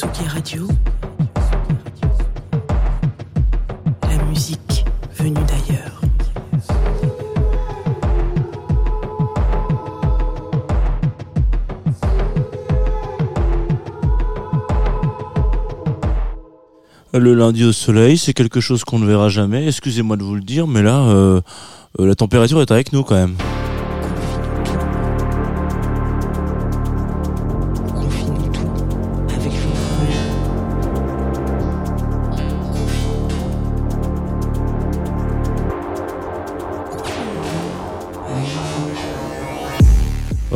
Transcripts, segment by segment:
Radio. La musique venue d'ailleurs. Le lundi au soleil, c'est quelque chose qu'on ne verra jamais. Excusez-moi de vous le dire, mais là, euh, euh, la température est avec nous quand même.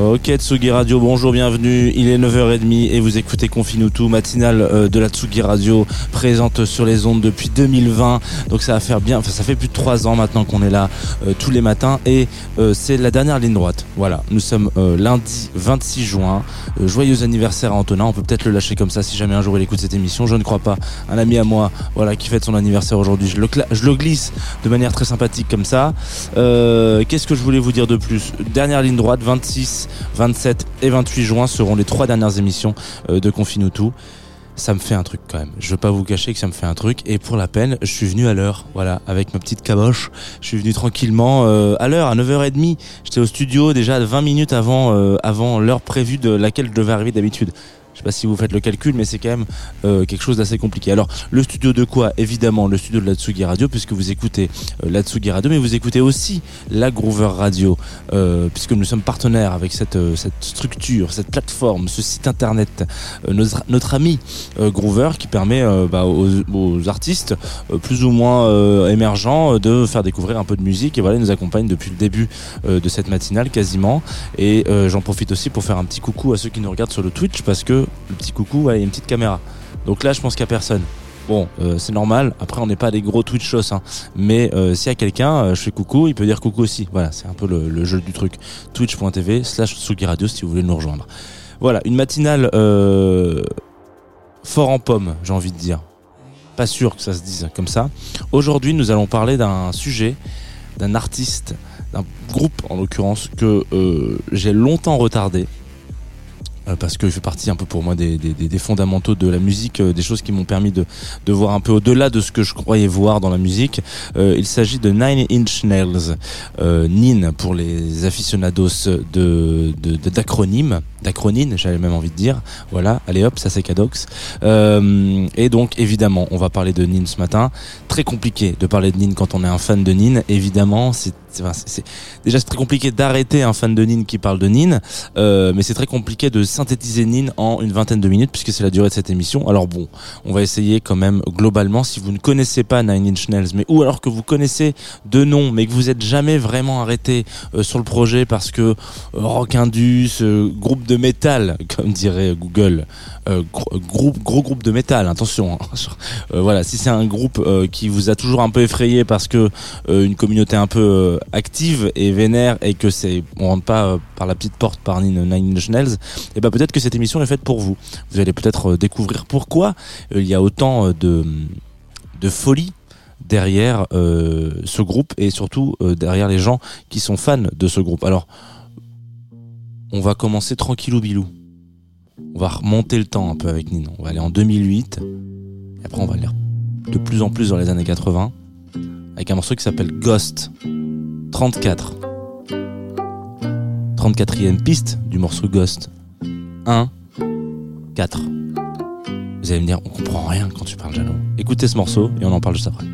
Ok Tsugi Radio, bonjour, bienvenue. Il est 9h30 et vous écoutez Confine tout, matinale euh, de la Tsugi Radio, présente sur les ondes depuis 2020. Donc ça va faire bien, enfin ça fait plus de 3 ans maintenant qu'on est là euh, tous les matins et euh, c'est la dernière ligne droite. Voilà, nous sommes lundi 26 juin. Joyeux anniversaire à Antonin, on peut peut-être le lâcher comme ça si jamais un jour il écoute cette émission. Je ne crois pas. Un ami à moi, voilà, qui fête son anniversaire aujourd'hui. Je le, glisse de manière très sympathique comme ça. Qu'est-ce que je voulais vous dire de plus? Dernière ligne droite, 26, 27 et 28 juin seront les trois dernières émissions euh, de Confine tout. Ça me fait un truc quand même. Je veux pas vous cacher que ça me fait un truc. Et pour la peine, je suis venu à l'heure. Voilà, avec ma petite caboche. Je suis venu tranquillement euh, à l'heure, à 9h30. J'étais au studio déjà 20 minutes avant, euh, avant l'heure prévue de laquelle je devais arriver d'habitude. Je sais pas si vous faites le calcul, mais c'est quand même euh, quelque chose d'assez compliqué. Alors, le studio de quoi? Évidemment, le studio de la Tsugi Radio, puisque vous écoutez euh, la Tsugi Radio, mais vous écoutez aussi la Groover Radio, euh, puisque nous sommes partenaires avec cette, euh, cette structure, cette plateforme, ce site internet, euh, notre, notre ami euh, Groover, qui permet bah, aux, aux artistes plus ou moins émergents de faire découvrir un peu de musique. Et voilà, il nous accompagne depuis le début de cette matinale quasiment. Et j'en profite aussi pour faire un petit coucou à ceux qui nous regardent sur le Twitch, parce que le petit coucou, il y a une petite caméra. Donc là, je pense qu'il n'y a personne. Bon, euh, c'est normal. Après, on n'est pas des gros Twitchos, hein. Mais euh, s'il y a quelqu'un, euh, je fais coucou, il peut dire coucou aussi. Voilà, c'est un peu le, jeu du truc. Twitch.tv slash Tsugi Radio si vous voulez nous rejoindre. Voilà, une matinale fort en pomme, j'ai envie de dire. Pas sûr que ça se dise comme ça. Aujourd'hui, nous allons parler d'un sujet, d'un artiste, d'un groupe en l'occurrence que j'ai longtemps retardé. Euh, Parce qu'il fait partie un peu pour moi des, des, fondamentaux de la musique, euh, des choses qui m'ont permis de, de voir un peu au-delà de ce que je croyais voir dans la musique. Euh, il s'agit de Nine Inch Nails, euh, NIN pour les aficionados de de- de- d'acronymes, d'acronines, j'avais même envie de dire. Voilà, allez hop, ça c'est Cadox. Et donc évidemment, on va parler de NIN ce matin. Très compliqué de parler de NIN quand on est un fan de NIN. Évidemment, c'est- c'est- déjà c'est très compliqué d'arrêter un fan de NIN qui parle de NIN, euh, mais c'est très compliqué de synthétiser NIN en une vingtaine de minutes puisque c'est la durée de cette émission. Alors bon, on va essayer quand même globalement si vous ne connaissez pas Nine Inch Nails, mais ou alors que vous connaissez de nom, mais que vous êtes jamais vraiment arrêté euh, sur le projet parce que euh, Rock Indus, euh, groupe de métal, comme dirait Google, euh, gros, groupe, gros groupe de métal, attention. hein. Euh, voilà, si c'est un groupe euh, qui vous a toujours un peu effrayé parce que euh, une communauté un peu euh, active et vénère et que c'est on rentre pas par la petite porte par Nine Inch Nails, et ben peut-être que cette émission est faite pour vous. Vous allez peut-être découvrir pourquoi il y a autant de de folie derrière ce groupe et surtout derrière les gens qui sont fans de ce groupe. Alors, on va commencer tranquillou bilou. On va remonter le temps un peu avec Nino. On va aller en 2008. Et après, on va aller de plus en plus dans les années 80. Avec un morceau qui s'appelle Ghost 34. 34e piste du morceau Ghost. 1, 4. Vous allez me dire, on comprend rien quand tu parles Jano. Écoutez ce morceau et on en parle juste après.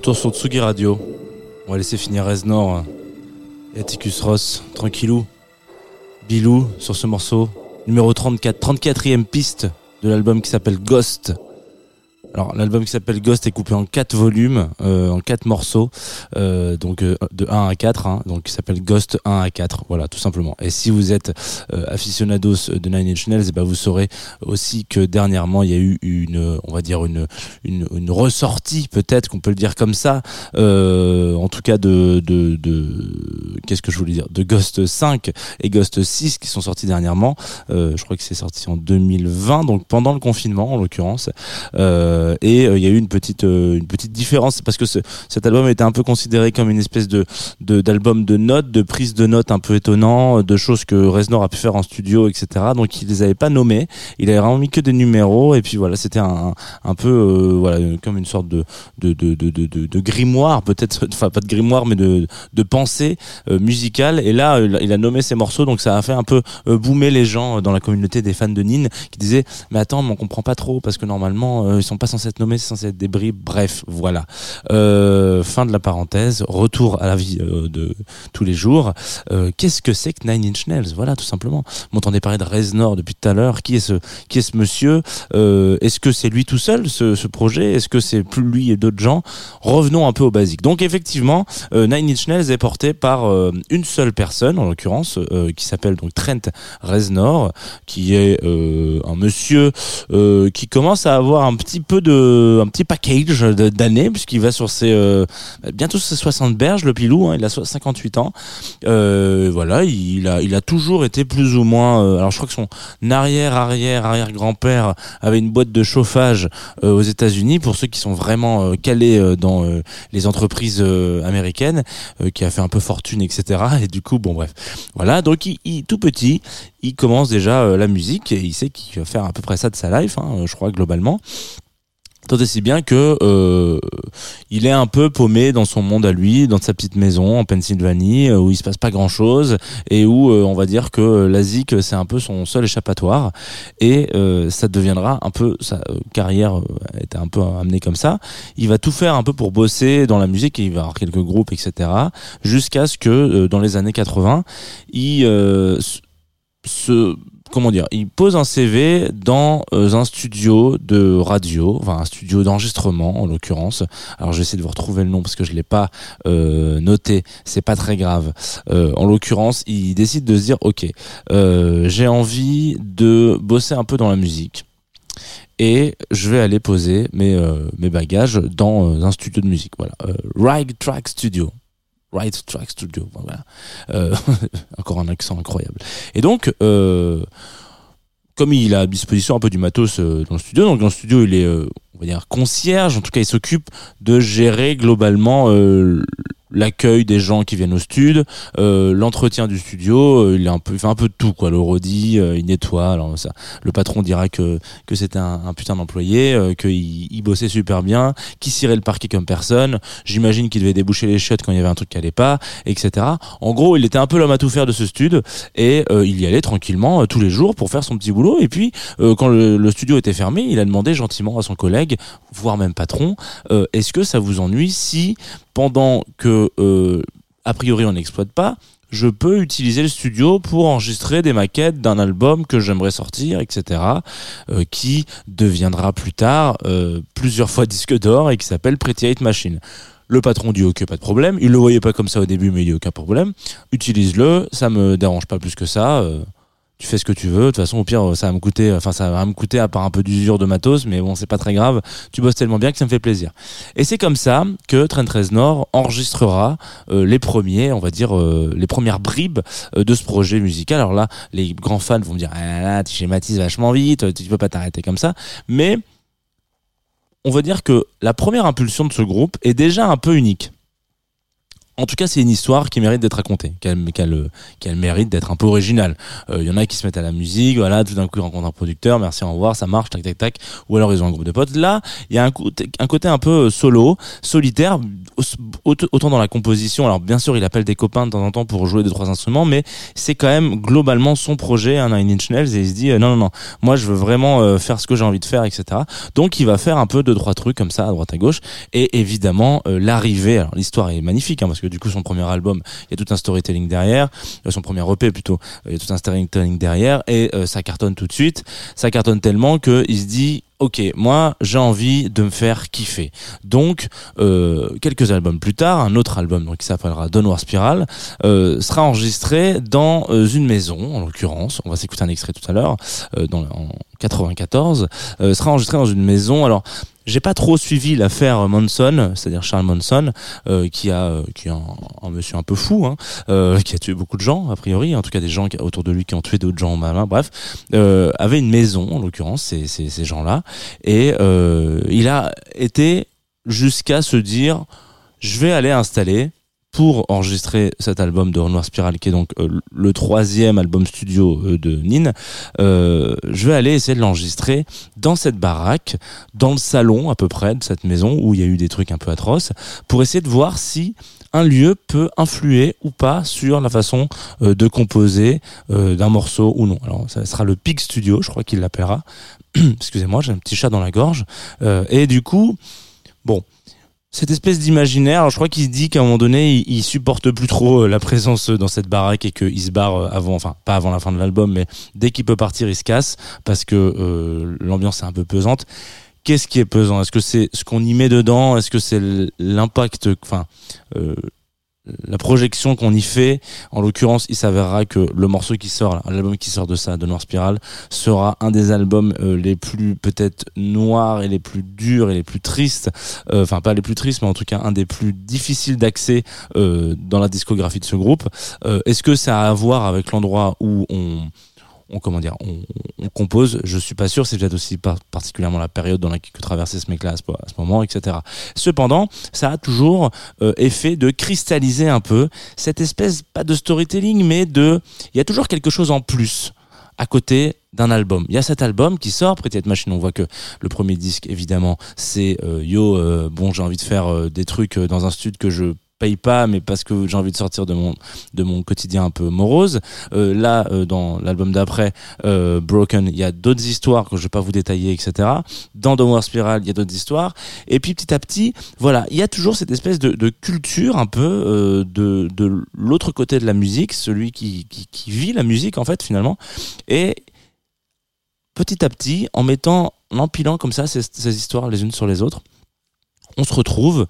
Retour sur Tsugi Radio. On va laisser finir Reznor et Atticus Ross, tranquillou. Bilou sur ce morceau. Numéro 34, 34e piste de l'album qui s'appelle Ghost. Alors l'album qui s'appelle Ghost est coupé en quatre volumes, euh, en quatre morceaux, euh, donc euh, de 1 à 4, hein, donc qui s'appelle Ghost 1 à 4, voilà tout simplement. Et si vous êtes euh, aficionados de Nine Inch Nails, eh ben, vous saurez aussi que dernièrement il y a eu une, on va dire une une, une ressortie peut-être qu'on peut le dire comme ça, euh, en tout cas de de, de qu'est-ce que je voulais dire, de Ghost 5 et Ghost 6 qui sont sortis dernièrement. Je crois que c'est sorti en 2020, donc pendant le confinement en l'occurrence. Euh, et euh, il y a eu une petite euh, une petite différence parce que ce, cet album était un peu considéré comme une espèce de d'album de, notes, de prise de notes un peu étonnant, de choses que Reznor a pu faire en studio, etc. Donc il les avait pas nommés, il avait vraiment mis que des numéros et puis voilà, c'était un, un peu euh, voilà comme une sorte de de de de grimoire peut-être, enfin pas de grimoire mais de de pensée euh, musicale. Et là, euh, il a nommé ses morceaux, donc ça a fait un peu euh, boomer les gens euh, dans la communauté des fans de Nin qui disaient mais attends, mais on comprend pas trop parce que normalement euh, ils sont pas censés être nommés, c'est censé être des bribes. Bref, voilà. Euh, fin de la parenthèse. Retour à la vie euh, de tous les jours. Euh, Qu'est-ce que c'est que Nine Inch Nails? Voilà, tout simplement. On entendait parler de Reznor depuis tout à l'heure. Qui est ce qui est ce monsieur? Est-ce que c'est lui tout seul ce, ce projet? Est-ce que c'est plus lui et d'autres gens? Revenons un peu au basique. Donc effectivement, Nine Inch Nails est porté par une seule personne, en l'occurrence, qui s'appelle donc Trent Reznor, qui est un monsieur qui commence à avoir un petit peu de, un petit package d'années, puisqu'il va sur ses euh, bientôt ses 60 berges, le pilou, hein, il a so- 58 ans. Euh, voilà, il a, il a toujours été plus ou moins. euh, alors je crois que son arrière, arrière, arrière grand-père avait une boîte de chauffage aux États-Unis pour ceux qui sont vraiment calés dans les entreprises américaines, qui a fait un peu fortune, etc. Et du coup, bon bref, voilà. Donc il, il- tout petit, il commence déjà la musique et il sait qu'il va faire à peu près ça de sa life, hein, je crois globalement. Tant et si bien que euh, il est un peu paumé dans son monde à lui, dans sa petite maison en Pennsylvanie, euh, où il se passe pas grand chose et où euh, on va dire que euh, la zik c'est un peu son seul échappatoire et euh, ça deviendra un peu sa euh, carrière été un peu amenée comme ça. Il va tout faire un peu pour bosser dans la musique il va avoir quelques groupes etc. Jusqu'à ce que dans les années 80 il se comment dire, il pose un CV dans euh, un studio de radio, enfin un studio d'enregistrement en l'occurrence. Alors j'essaie de vous retrouver le nom parce que je l'ai pas euh, noté, c'est pas très grave. Euh, en l'occurrence, il décide de se dire ok, euh, j'ai envie de bosser un peu dans la musique. Et je vais aller poser mes, mes bagages dans un studio de musique. Voilà, Ride Track Studio. Right Track Studio. Voilà. Euh, encore un accent incroyable. Et donc, euh, comme il a à disposition un peu du matos euh, dans le studio, donc dans le studio, il est, euh, on va dire, concierge. En tout cas, il s'occupe de gérer globalement euh, l'accueil des gens qui viennent au studio, euh, l'entretien du studio. euh, il est un peu, il fait un peu de tout, quoi. Le redit, euh, il nettoie. Alors ça, le patron dira que que c'était un, un putain d'employé, euh, qu'il il bossait super bien, qu'il cirait le parquet comme personne. J'imagine qu'il devait déboucher les chiottes quand il y avait un truc qui allait pas, etc. En gros, il était un peu l'homme à tout faire de ce studio et euh, il y allait tranquillement euh, tous les jours pour faire son petit boulot. Et puis, quand le, le studio était fermé, il a demandé gentiment à son collègue, voire même patron, est-ce que ça vous ennuie si pendant que euh, a priori on n'exploite pas, je peux utiliser le studio pour enregistrer des maquettes d'un album que j'aimerais sortir, etc., euh, qui deviendra plus tard euh, plusieurs fois disque d'or et qui s'appelle Pretty Hate Machine. Le patron dit ok, pas de problème. Il le voyait pas comme ça au début, mais il dit aucun problème. Utilise-le, ça me dérange pas plus que ça. Tu fais ce que tu veux. De toute façon, au pire, ça va me coûter, enfin, ça va me coûter à part un peu d'usure de matos, mais bon, c'est pas très grave. Tu bosses tellement bien que ça me fait plaisir. Et c'est comme ça que Trent Reznor enregistrera euh, les premiers, on va dire, euh, les premières bribes euh, de ce projet musical. Alors là, les grands fans vont me dire, ah là, tu schématises vachement vite, tu peux pas t'arrêter comme ça. Mais on va dire que la première impulsion de ce groupe est déjà un peu unique. En tout cas, c'est une histoire qui mérite d'être racontée, qu'elle mérite d'être un peu originale. Il y en a qui se mettent à la musique, voilà, tout d'un coup ils rencontrent un producteur, merci, au revoir, ça marche, tac tac tac, ou alors ils ont un groupe de potes. Là, il y a un côté, un peu solo, solitaire, autant dans la composition. Alors bien sûr, il appelle des copains de temps en temps pour jouer deux trois instruments, mais c'est quand même globalement son projet, un Nine Inch Nails, et il se dit non non non, moi je veux vraiment faire ce que j'ai envie de faire, etc. Donc il va faire un peu deux trois trucs comme ça à droite à gauche, et évidemment l'arrivée. Alors l'histoire est magnifique hein, parce que du coup son premier album, il y a tout un storytelling derrière, euh, son premier EP plutôt, il y a tout un storytelling derrière et euh, ça cartonne tout de suite. Ça cartonne tellement que il se dit ok, moi j'ai envie de me faire kiffer. Donc euh, quelques albums plus tard, un autre album donc, qui s'appellera Downward Spiral euh, sera enregistré dans euh, une maison, en l'occurrence, on va s'écouter un extrait tout à l'heure, euh, 94, sera enregistré dans une maison. Alors j'ai pas trop suivi l'affaire Manson, c'est-à-dire Charles Manson, euh, qui a euh, qui est un, monsieur un peu fou, hein, euh, qui a tué beaucoup de gens a priori, en tout cas des gens autour de lui qui ont tué d'autres gens malins. Bref, avait une maison en l'occurrence ces, ces, ces gens-là, et il a été jusqu'à se dire je vais aller installer pour enregistrer cet album de Renoir Spiral, qui est donc euh, le troisième album studio euh, de Nin, euh, je vais aller essayer de l'enregistrer dans cette baraque, dans le salon à peu près de cette maison où il y a eu des trucs un peu atroces, pour essayer de voir si un lieu peut influer ou pas sur la façon de composer d'un morceau ou non. Alors ça sera le Pig Studio, je crois qu'il l'appellera. Excusez-moi, j'ai un petit chat dans la gorge. et du coup, bon, cette espèce d'imaginaire. Je crois qu'il se dit qu'à un moment donné, il, supporte plus trop euh, la présence dans cette baraque et qu'il se barre euh, avant, enfin pas avant la fin de l'album, mais dès qu'il peut partir, il se casse parce que euh, l'ambiance est un peu pesante. Qu'est-ce qui est pesant? Est-ce que c'est ce qu'on y met dedans? Est-ce que c'est l'impact, enfin, la projection qu'on y fait, en l'occurrence, il s'avérera que le morceau qui sort, l'album qui sort de ça, de Noir Spiral, sera un des albums euh, les plus peut-être noirs et les plus durs et les plus tristes, euh, enfin pas les plus tristes, mais en tout cas un des plus difficiles d'accès euh, dans la discographie de ce groupe. Est-ce que ça a à voir avec l'endroit où on on comment dire, on, compose. Je suis pas sûr. C'est peut-être aussi particulièrement la période dans laquelle que traversait ce mec-là à, ce, moment, etc. Cependant, ça a toujours euh, effet de cristalliser un peu cette espèce pas de storytelling, mais de, il y a toujours quelque chose en plus à côté d'un album. Il y a cet album qui sort, Pretty Machine, on voit que le premier disque, évidemment, c'est euh, Yo, euh, bon, j'ai envie de faire des trucs dans un studio que je paye pas, mais parce que j'ai envie de sortir de mon de mon quotidien un peu morose. Euh, là, euh, dans l'album d'après, euh, Broken, il y a d'autres histoires que je vais pas vous détailler, etc. Dans Downward Spiral, il y a d'autres histoires. Et puis petit à petit, voilà, il y a toujours cette espèce de, culture un peu de de l'autre côté de la musique, celui qui, qui vit la musique en fait finalement. Et petit à petit, en mettant, en empilant comme ça ces, ces histoires les unes sur les autres, on se retrouve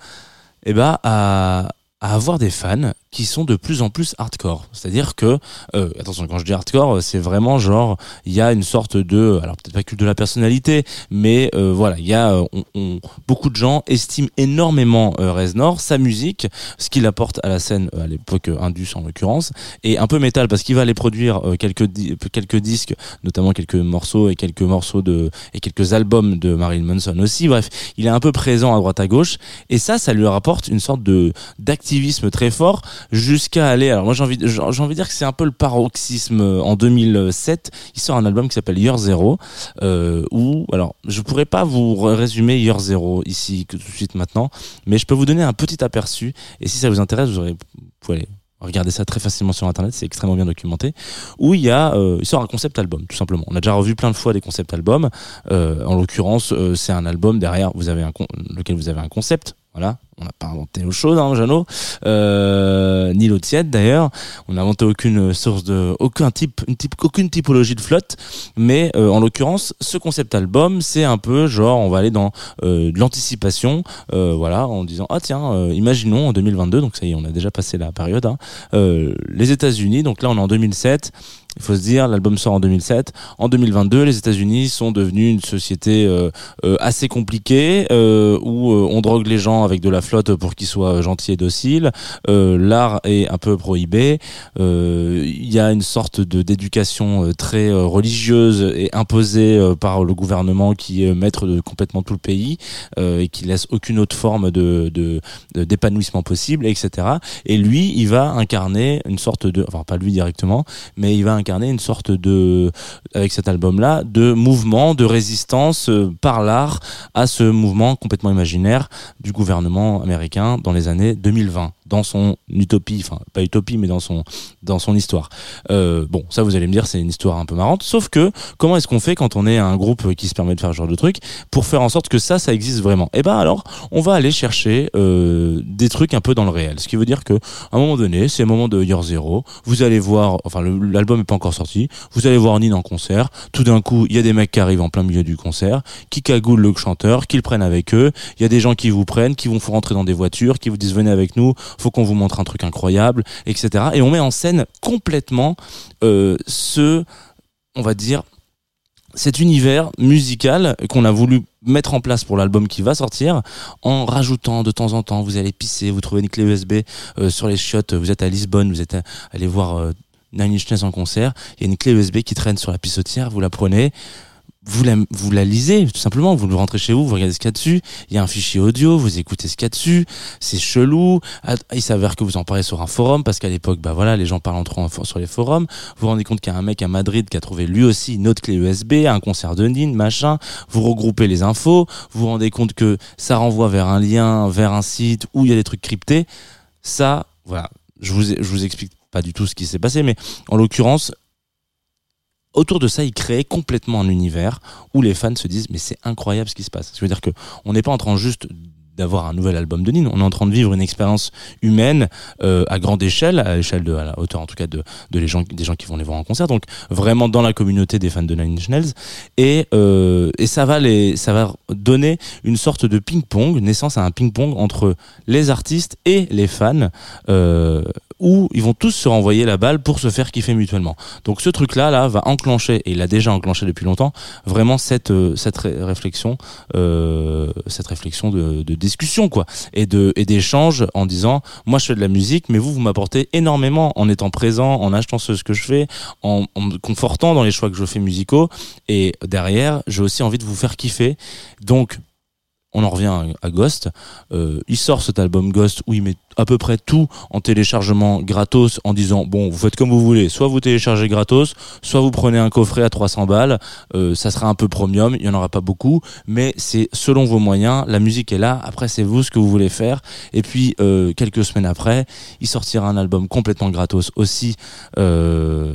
eh ben, à, à avoir des fans qui sont de plus en plus hardcore. C'est-à-dire que, euh, attention, quand je dis hardcore, c'est vraiment genre, il y a une sorte de, alors peut-être pas culte de la personnalité, mais euh, voilà, il y a, euh, on, beaucoup de gens estiment énormément euh, Reznor, sa musique, ce qu'il apporte à la scène à l'époque Indus en l'occurrence, et un peu métal parce qu'il va aller produire quelques quelques disques, notamment quelques morceaux et quelques morceaux de et quelques albums de Marilyn Manson aussi. Bref, il est un peu présent à droite à gauche, et ça, ça lui rapporte une sorte de d'activité très fort jusqu'à aller. Alors moi j'ai envie, j'ai envie de dire que c'est un peu le paroxysme. En 2007, il sort un album qui s'appelle Year Zero, euh, où alors je pourrais pas vous résumer Year Zero ici tout de suite maintenant, mais je peux vous donner un petit aperçu. Et si ça vous intéresse, vous aurez, vous pouvez aller regarder ça très facilement sur internet, c'est extrêmement bien documenté. Où il y a, euh, il sort un concept album tout simplement. On a déjà revu plein de fois des concept albums. Euh, en l'occurrence, euh, c'est un album derrière, vous avez un lequel vous avez un concept, voilà, on n'a pas inventé l'eau chaude, hein, Jeannot, euh, ni l'eau tiède d'ailleurs. On n'a inventé aucune source de, aucun type, une type, aucune typologie de flotte. Mais euh, en l'occurrence, ce concept album, c'est un peu genre, on va aller dans euh, de l'anticipation, euh, voilà, en disant ah tiens, euh, imaginons en 2022, donc ça y est, on a déjà passé la période, hein, les États-Unis. Donc là, on est en 2007. Il faut se dire, l'album sort en 2007. En 2022, les États-Unis sont devenus une société euh, assez compliquée euh, où on drogue les gens avec de la flotte pour qu'il soit gentil et docile. Euh, L'art est un peu prohibé. Euh, Il y a une sorte de d'éducation euh, très euh, religieuse et imposée euh, par le gouvernement qui est maître de complètement tout le pays euh, et qui laisse aucune autre forme de- d'épanouissement possible, etc. Et lui, il va incarner une sorte de, enfin pas lui directement, mais il va incarner une sorte de, avec cet album-là, de mouvement, de résistance euh, par l'art à ce mouvement complètement imaginaire du gouvernement américain dans les années 2020, dans son utopie, enfin pas utopie, mais dans son dans son histoire. Euh, bon, ça vous allez me dire, c'est une histoire un peu marrante. Sauf que comment est-ce qu'on fait quand on est un groupe qui se permet de faire ce genre de truc pour faire en sorte que ça, ça existe vraiment? Eh ben alors, on va aller chercher euh, des trucs un peu dans le réel. Ce qui veut dire que à un moment donné, c'est le moment de Year Zero. Vous allez voir, enfin l'album est pas encore sorti. Vous allez voir Nine en concert. Tout d'un coup, il y a des mecs qui arrivent en plein milieu du concert, qui cagoulent le chanteur, qui le prennent avec eux. Il y a des gens qui vous prennent, qui vous font rentrer dans des voitures, qui vous disent venez avec nous, faut qu'on vous montre un truc incroyable, etc. Et on met en scène complètement euh, ce, on va dire, cet univers musical qu'on a voulu mettre en place pour l'album qui va sortir en rajoutant de temps en temps vous allez pisser vous trouvez une clé USB euh, sur les chiottes vous êtes à Lisbonne vous êtes à- allé voir euh, Nine Inch en concert il y a une clé USB qui traîne sur la pissotière vous la prenez vous la, vous la lisez tout simplement. Vous rentrez chez vous vous regardez ce qu'il y a dessus. Il y a un fichier audio vous écoutez ce qu'il y a dessus. C'est chelou. Il s'avère que vous en parlez sur un forum parce qu'à l'époque bah voilà les gens parlent entre eux sur les forums. Vous vous rendez compte qu'il y a un mec à Madrid qui a trouvé lui aussi une autre clé USB un concert de Nine machin. Vous regroupez les infos. Vous vous rendez compte que ça renvoie vers un lien vers un site où il y a des trucs cryptés. Ça voilà. Je vous je vous explique pas du tout ce qui s'est passé mais en l'occurrence autour de ça, il crée complètement un univers où les fans se disent mais c'est incroyable ce qui se passe. Ça veut dire que on n'est pas en train juste d'avoir un nouvel album de Nine, on est en train de vivre une expérience humaine euh, à grande échelle, à l'échelle de à la hauteur en tout cas de, de les gens des gens qui vont les voir en concert, donc vraiment dans la communauté des fans de Nine Inch Nails. Et euh, et ça va les ça va donner une sorte de ping-pong, naissance à un ping-pong entre les artistes et les fans euh, où ils vont tous se renvoyer la balle pour se faire kiffer mutuellement. Donc ce truc-là, là, va enclencher, et il a déjà enclenché depuis longtemps, vraiment cette euh, cette ré- réflexion, euh, cette réflexion de, de discussion, quoi, et de et d'échange en disant, moi je fais de la musique, mais vous vous m'apportez énormément en étant présent, en achetant ce, ce que je fais, en, en me confortant dans les choix que je fais musicaux, et derrière, j'ai aussi envie de vous faire kiffer. Donc on en revient à, Ghost. Euh, il sort cet album Ghost où il met à peu près tout en téléchargement gratos en disant bon vous faites comme vous voulez. Soit vous téléchargez gratos soit vous prenez un coffret à 300 balles. Euh, ça sera un peu premium il y en aura pas beaucoup mais c'est selon vos moyens la musique est là. Après c'est vous ce que vous voulez faire. Et puis euh, quelques semaines après il sortira un album complètement gratos aussi euh,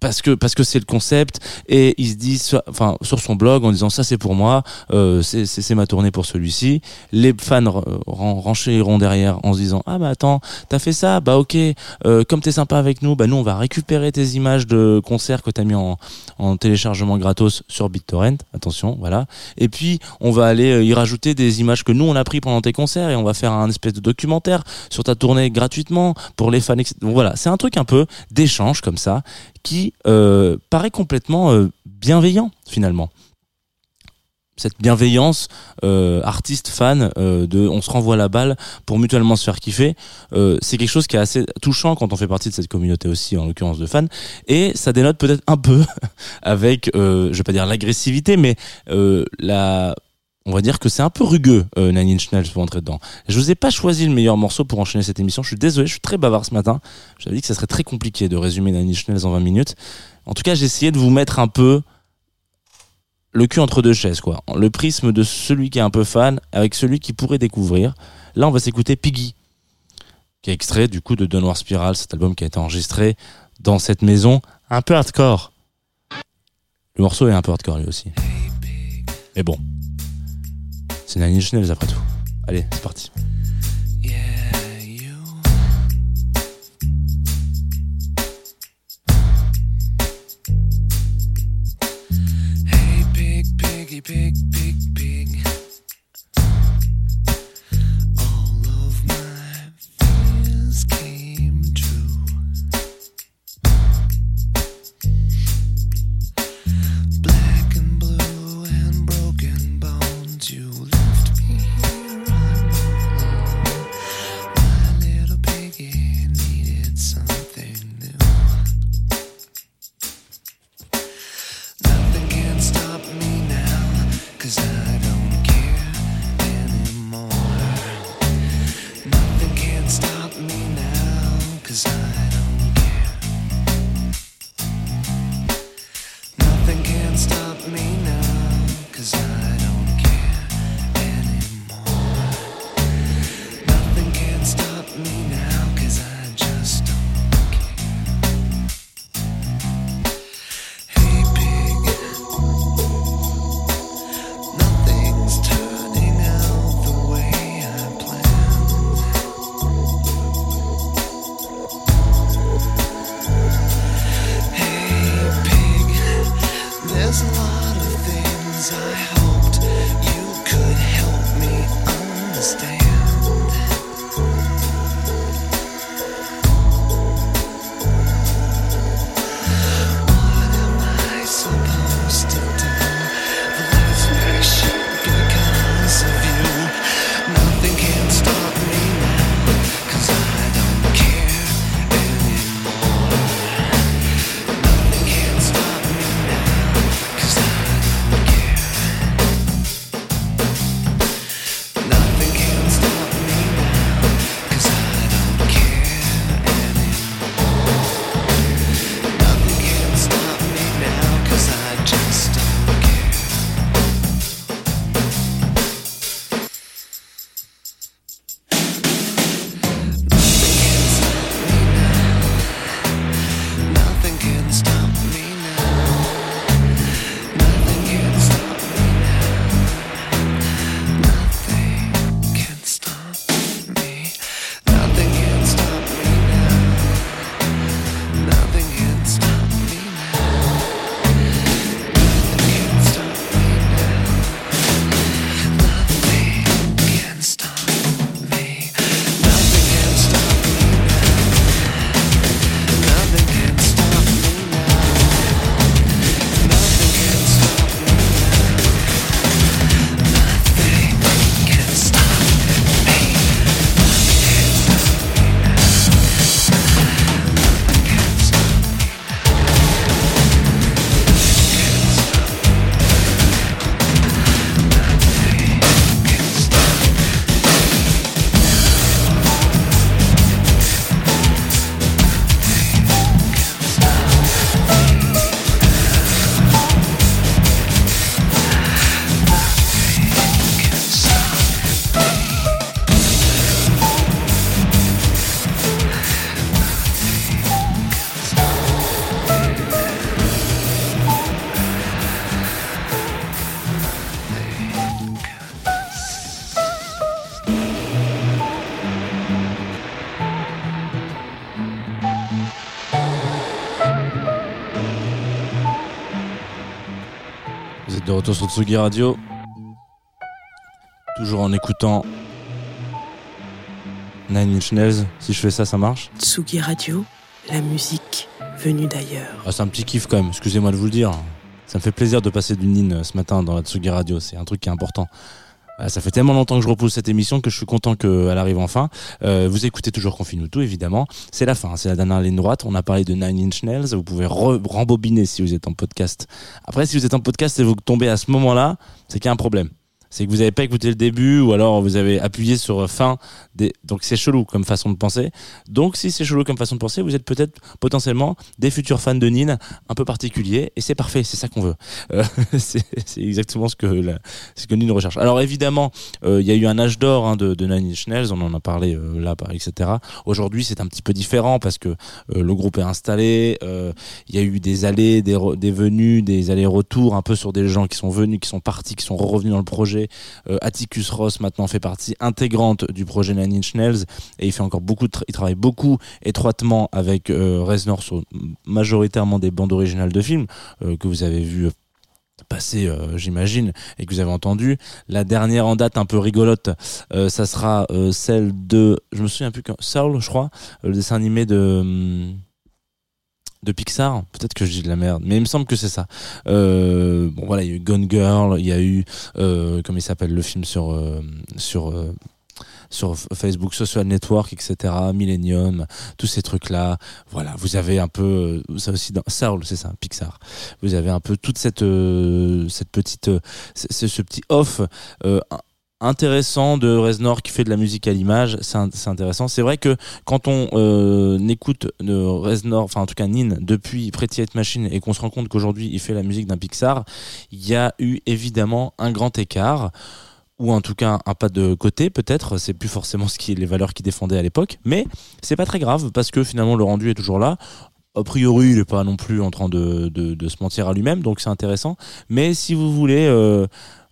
parce que parce que c'est le concept. Et il se dit enfin sur son blog en disant ça c'est pour moi. Euh, c'est ma tournée pour celui-ci. Les fans re- ren- renchéreront derrière en se disant ah bah attends t'as fait ça? Bah ok. Euh, comme t'es sympa avec nous bah nous on va récupérer tes images de concerts que t'as mis en, en téléchargement gratos sur BitTorrent. Attention voilà. Et puis on va aller euh, y rajouter des images que nous on a pris pendant tes concerts et on va faire un espèce de documentaire sur ta tournée gratuitement pour les fans voilà. C'est un truc un peu d'échange comme ça qui euh, paraît complètement bienveillant finalement cette bienveillance euh, artiste fan euh, de on se renvoie la balle pour mutuellement se faire kiffer euh, c'est quelque chose qui est assez touchant quand on fait partie de cette communauté aussi en l'occurrence de fans et ça dénote peut-être un peu avec euh, je vais pas dire l'agressivité mais euh, la on va dire que c'est un peu rugueux euh, Nine Inch Nails pour entrer dedans. Je vous ai pas choisi le meilleur morceau pour enchaîner cette émission. Je suis désolé, je suis très bavard ce matin. J'avais dit que ça serait très compliqué de résumer Nine Inch Nails en 20 minutes. En tout cas, j'ai essayé de vous mettre un peu le cul entre deux chaises, quoi. Le prisme de celui qui est un peu fan avec celui qui pourrait découvrir. Là, on va s'écouter Piggy, qui est extrait du coup de Downward Spiral, cet album qui a été enregistré dans cette maison un peu hardcore. Le morceau est un peu hardcore lui aussi. Mais bon, c'est Nine Inch après tout. Allez, c'est parti. Piggy, de retour sur Tsugi Radio. Toujours en écoutant Nine Inch Nails. Si je fais ça, ça marche Tsugi Radio, la musique venue d'ailleurs. ah, C'est un petit kiff quand même, excusez-moi de vous le dire. Ça me fait plaisir de passer du Nin ce matin dans la Tsugi Radio, c'est un truc qui est important. Ah, Ça fait tellement longtemps que je repousse cette émission que je suis content qu'elle arrive enfin. Euh, vous écoutez toujours Confine tout, évidemment. C'est la fin, c'est la dernière ligne droite. On a parlé de Nine Inch Nails. Vous pouvez re- rembobiner si vous êtes en podcast. Après, si vous êtes en podcast et vous tombez à ce moment-là, c'est qu'il y a un problème. C'est que vous n'avez pas écouté le début ou alors vous avez appuyé sur fin. Donc c'est chelou comme façon de penser. Donc si c'est chelou comme façon de penser, vous êtes peut-être potentiellement des futurs fans de Nin un peu particuliers et c'est parfait, c'est ça qu'on veut. Euh, c'est exactement ce que, la- recherche. Alors évidemment, euh, il y a eu un âge d'or hein, de, Nine Inch Nails, on en a parlé euh, là, etc. Aujourd'hui c'est un petit peu différent parce que euh, le groupe est installé, il y a eu des allées, des, des venues, des allers-retours un peu sur des gens qui sont venus, qui sont partis, qui sont revenus dans le projet. Euh, Atticus Ross maintenant fait partie intégrante du projet Nine Inch et il fait encore beaucoup, il travaille beaucoup étroitement avec euh, Reznor sur majoritairement des bandes originales de films euh, que vous avez vu passer euh, j'imagine et que vous avez entendu. La dernière en date un peu rigolote ça sera celle de je me souviens plus Soul je crois le dessin animé de hum, de Pixar, peut-être que je dis de la merde, mais il me semble que c'est ça. Euh, bon voilà, il y a eu Gone Girl, il y a eu euh, comment il s'appelle le film sur euh, sur euh, sur Facebook Social Network, etc. Millennium, tous ces trucs-là. Voilà, vous avez un peu ça aussi dans Soul, c'est ça, Pixar. Vous avez un peu toute cette cette petite euh, ce, petit off intéressant de Reznor qui fait de la musique à l'image, c'est intéressant. C'est vrai que quand on euh, écoute de Reznor, enfin en tout cas Nin, depuis Pretty Hate Machine et qu'on se rend compte qu'aujourd'hui il fait la musique d'un Pixar, il y a eu évidemment un grand écart ou en tout cas un pas de côté peut-être, c'est plus forcément ce qui les valeurs qu'il défendait à l'époque, mais c'est pas très grave parce que finalement le rendu est toujours là. A priori, il est pas non plus en train de se mentir à lui-même, donc c'est intéressant. Mais si vous voulez, euh,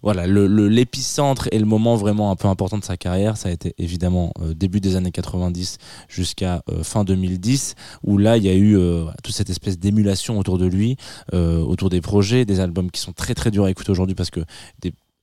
voilà, le- le- l'épicentre et le moment vraiment un peu important de sa carrière, ça a été évidemment euh, début des années 90 jusqu'à euh, fin 2010, où là il y a eu euh, toute cette espèce d'émulation autour de lui, euh, autour des projets, des albums qui sont très très durs à écouter aujourd'hui parce que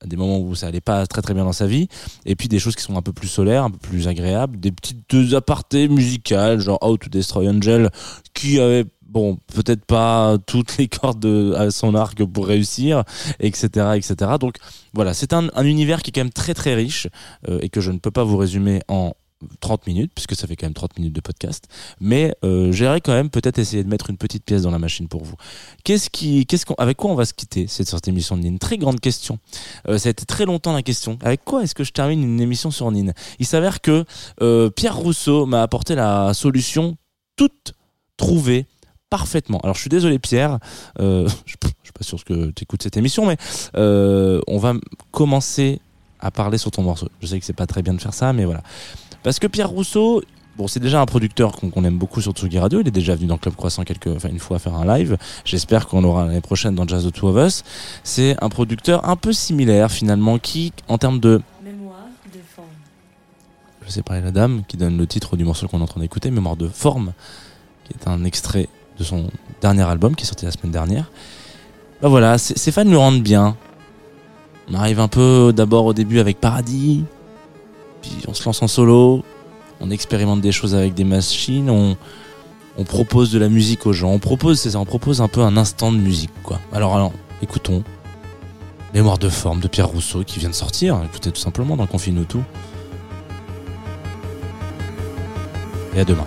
des moments où ça allait pas très très bien dans sa vie et puis des choses qui sont un peu plus solaires un peu plus agréables des petites apartés musicales genre How to Destroy Angel qui avait bon peut-être pas toutes les cordes de- à son arc pour réussir etc etc donc voilà c'est un, un univers qui est quand même très très riche euh, et que je ne peux pas vous résumer en 30 minutes puisque ça fait quand même 30 minutes de podcast. Mais euh, j'irai quand même peut-être essayer de mettre une petite pièce dans la machine pour vous. Qu'est-ce qui qu'est-ce avec quoi on va se quitter cette, cette émission de Nine très grande question. Euh, ça a été très longtemps la question. Avec quoi est-ce que je termine une émission sur Nine il s'avère que euh, Pierre Rousseau m'a apporté la solution toute trouvée parfaitement. Alors je suis désolé Pierre, euh, je, je suis pas sûr que tu écoutes cette émission, mais euh, on va commencer à parler sur ton morceau. Je sais que c'est pas très bien de faire ça, mais voilà. Parce que Pierre Rousseau, bon c'est déjà un producteur qu'on aime beaucoup sur Tsugi Radio, il est déjà venu dans Club Croissant quelques, enfin une fois faire un live, j'espère qu'on l'aura l'année prochaine dans Jazz the Two of Us. C'est un producteur un peu similaire finalement qui, en termes de Mémoire de forme. je sais pas la dame qui donne le titre du morceau qu'on est en train d'écouter, Mémoire de forme, qui est un extrait son dernier album qui est sorti la semaine dernière. Bah voilà, ces fans le rendent bien. On arrive un peu d'abord au début avec Paradis, puis on se lance en solo, on expérimente des choses avec des machines, on, on propose de la musique aux gens, on propose, c'est ça, on propose un peu un instant de musique, quoi. Alors, alors, écoutons. Mémoire de forme de Pierre Rousseau qui vient de sortir, écoutez tout simplement dans Confine-nous tout. Et à demain.